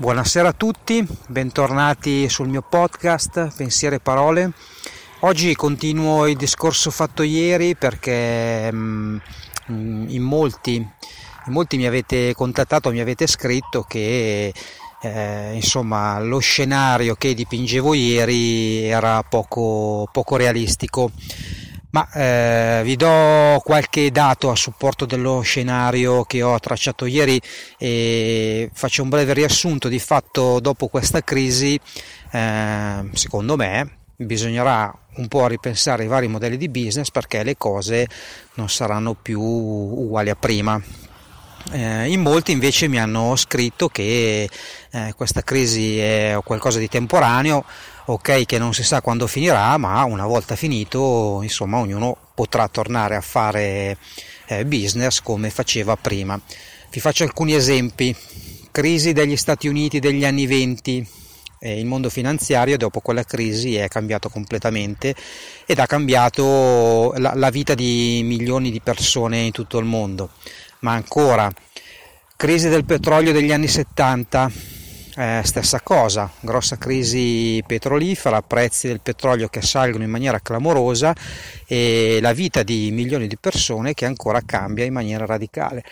Buonasera a tutti, bentornati sul mio podcast Pensieri e Parole. Oggi continuo il discorso fatto ieri perché mm, in, molti, in molti mi avete contattato, mi avete scritto che eh, insomma lo scenario che dipingevo ieri era poco, poco realistico ma eh, vi do qualche dato a supporto dello scenario che ho tracciato ieri e faccio un breve riassunto. Di fatto dopo questa crisi eh, secondo me bisognerà un po' ripensare i vari modelli di business perché le cose non saranno più uguali a prima eh, in molti invece mi hanno scritto che eh, questa crisi è qualcosa di temporaneo, ok che non si sa quando finirà, ma una volta finito, insomma, ognuno potrà tornare a fare eh, business come faceva prima. Vi faccio alcuni esempi. Crisi degli Stati Uniti degli anni 20, il mondo finanziario dopo quella crisi è cambiato completamente ed ha cambiato la, la vita di milioni di persone in tutto il mondo ma ancora crisi del petrolio degli anni 70 eh, stessa cosa, grossa crisi petrolifera, prezzi del petrolio che salgono in maniera clamorosa e la vita di milioni di persone che ancora cambia in maniera radicale.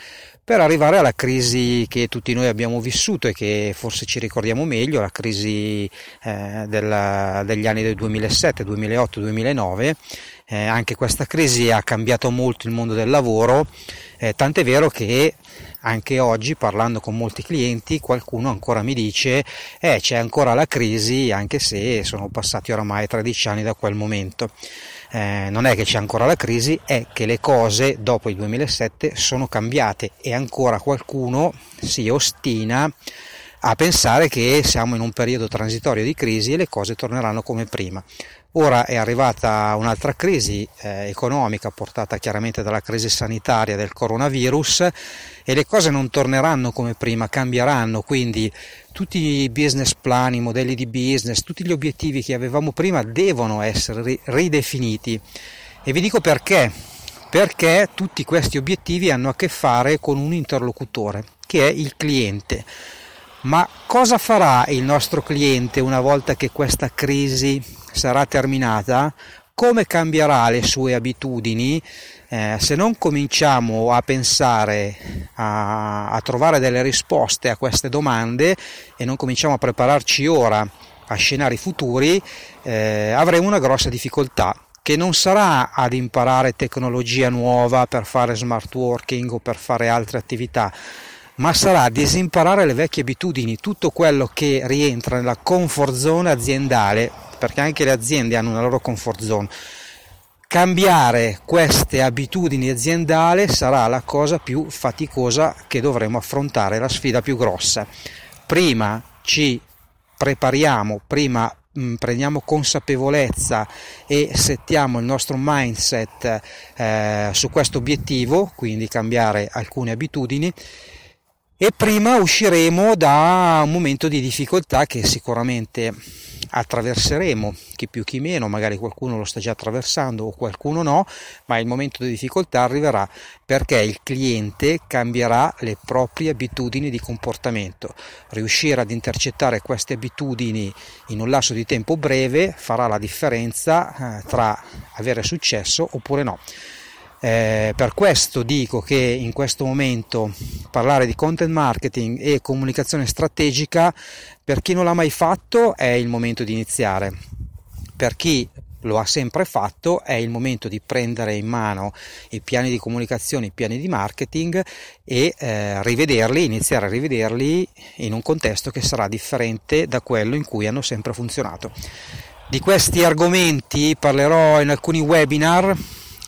Per arrivare alla crisi che tutti noi abbiamo vissuto e che forse ci ricordiamo meglio, la crisi eh, della, degli anni del 2007, 2008, 2009, eh, anche questa crisi ha cambiato molto il mondo del lavoro, eh, tant'è vero che anche oggi parlando con molti clienti qualcuno ancora mi dice eh, c'è ancora la crisi anche se sono passati oramai 13 anni da quel momento. Eh, non è che c'è ancora la crisi, è che le cose dopo il 2007 sono cambiate e ancora qualcuno si ostina a pensare che siamo in un periodo transitorio di crisi e le cose torneranno come prima. Ora è arrivata un'altra crisi eh, economica portata chiaramente dalla crisi sanitaria del coronavirus e le cose non torneranno come prima, cambieranno, quindi tutti i business plan, i modelli di business, tutti gli obiettivi che avevamo prima devono essere ridefiniti. E vi dico perché. Perché tutti questi obiettivi hanno a che fare con un interlocutore, che è il cliente. Ma cosa farà il nostro cliente una volta che questa crisi sarà terminata, come cambierà le sue abitudini? Eh, se non cominciamo a pensare a, a trovare delle risposte a queste domande e non cominciamo a prepararci ora a scenari futuri, eh, avremo una grossa difficoltà che non sarà ad imparare tecnologia nuova per fare smart working o per fare altre attività, ma sarà disimparare le vecchie abitudini, tutto quello che rientra nella comfort zone aziendale perché anche le aziende hanno una loro comfort zone. Cambiare queste abitudini aziendali sarà la cosa più faticosa che dovremo affrontare, la sfida più grossa. Prima ci prepariamo, prima mm, prendiamo consapevolezza e settiamo il nostro mindset eh, su questo obiettivo, quindi cambiare alcune abitudini e prima usciremo da un momento di difficoltà che sicuramente attraverseremo, chi più chi meno, magari qualcuno lo sta già attraversando o qualcuno no, ma il momento di difficoltà arriverà perché il cliente cambierà le proprie abitudini di comportamento. Riuscire ad intercettare queste abitudini in un lasso di tempo breve farà la differenza eh, tra avere successo oppure no. Eh, per questo dico che in questo momento parlare di content marketing e comunicazione strategica per chi non l'ha mai fatto è il momento di iniziare. Per chi lo ha sempre fatto, è il momento di prendere in mano i piani di comunicazione, i piani di marketing e eh, rivederli, iniziare a rivederli in un contesto che sarà differente da quello in cui hanno sempre funzionato. Di questi argomenti parlerò in alcuni webinar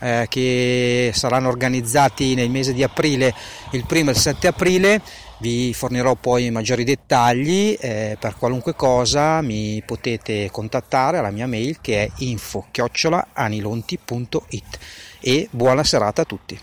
eh, che saranno organizzati nel mese di aprile, il primo e il 7 aprile. Vi fornirò poi maggiori dettagli, eh, per qualunque cosa mi potete contattare alla mia mail che è info-anilonti.it e buona serata a tutti.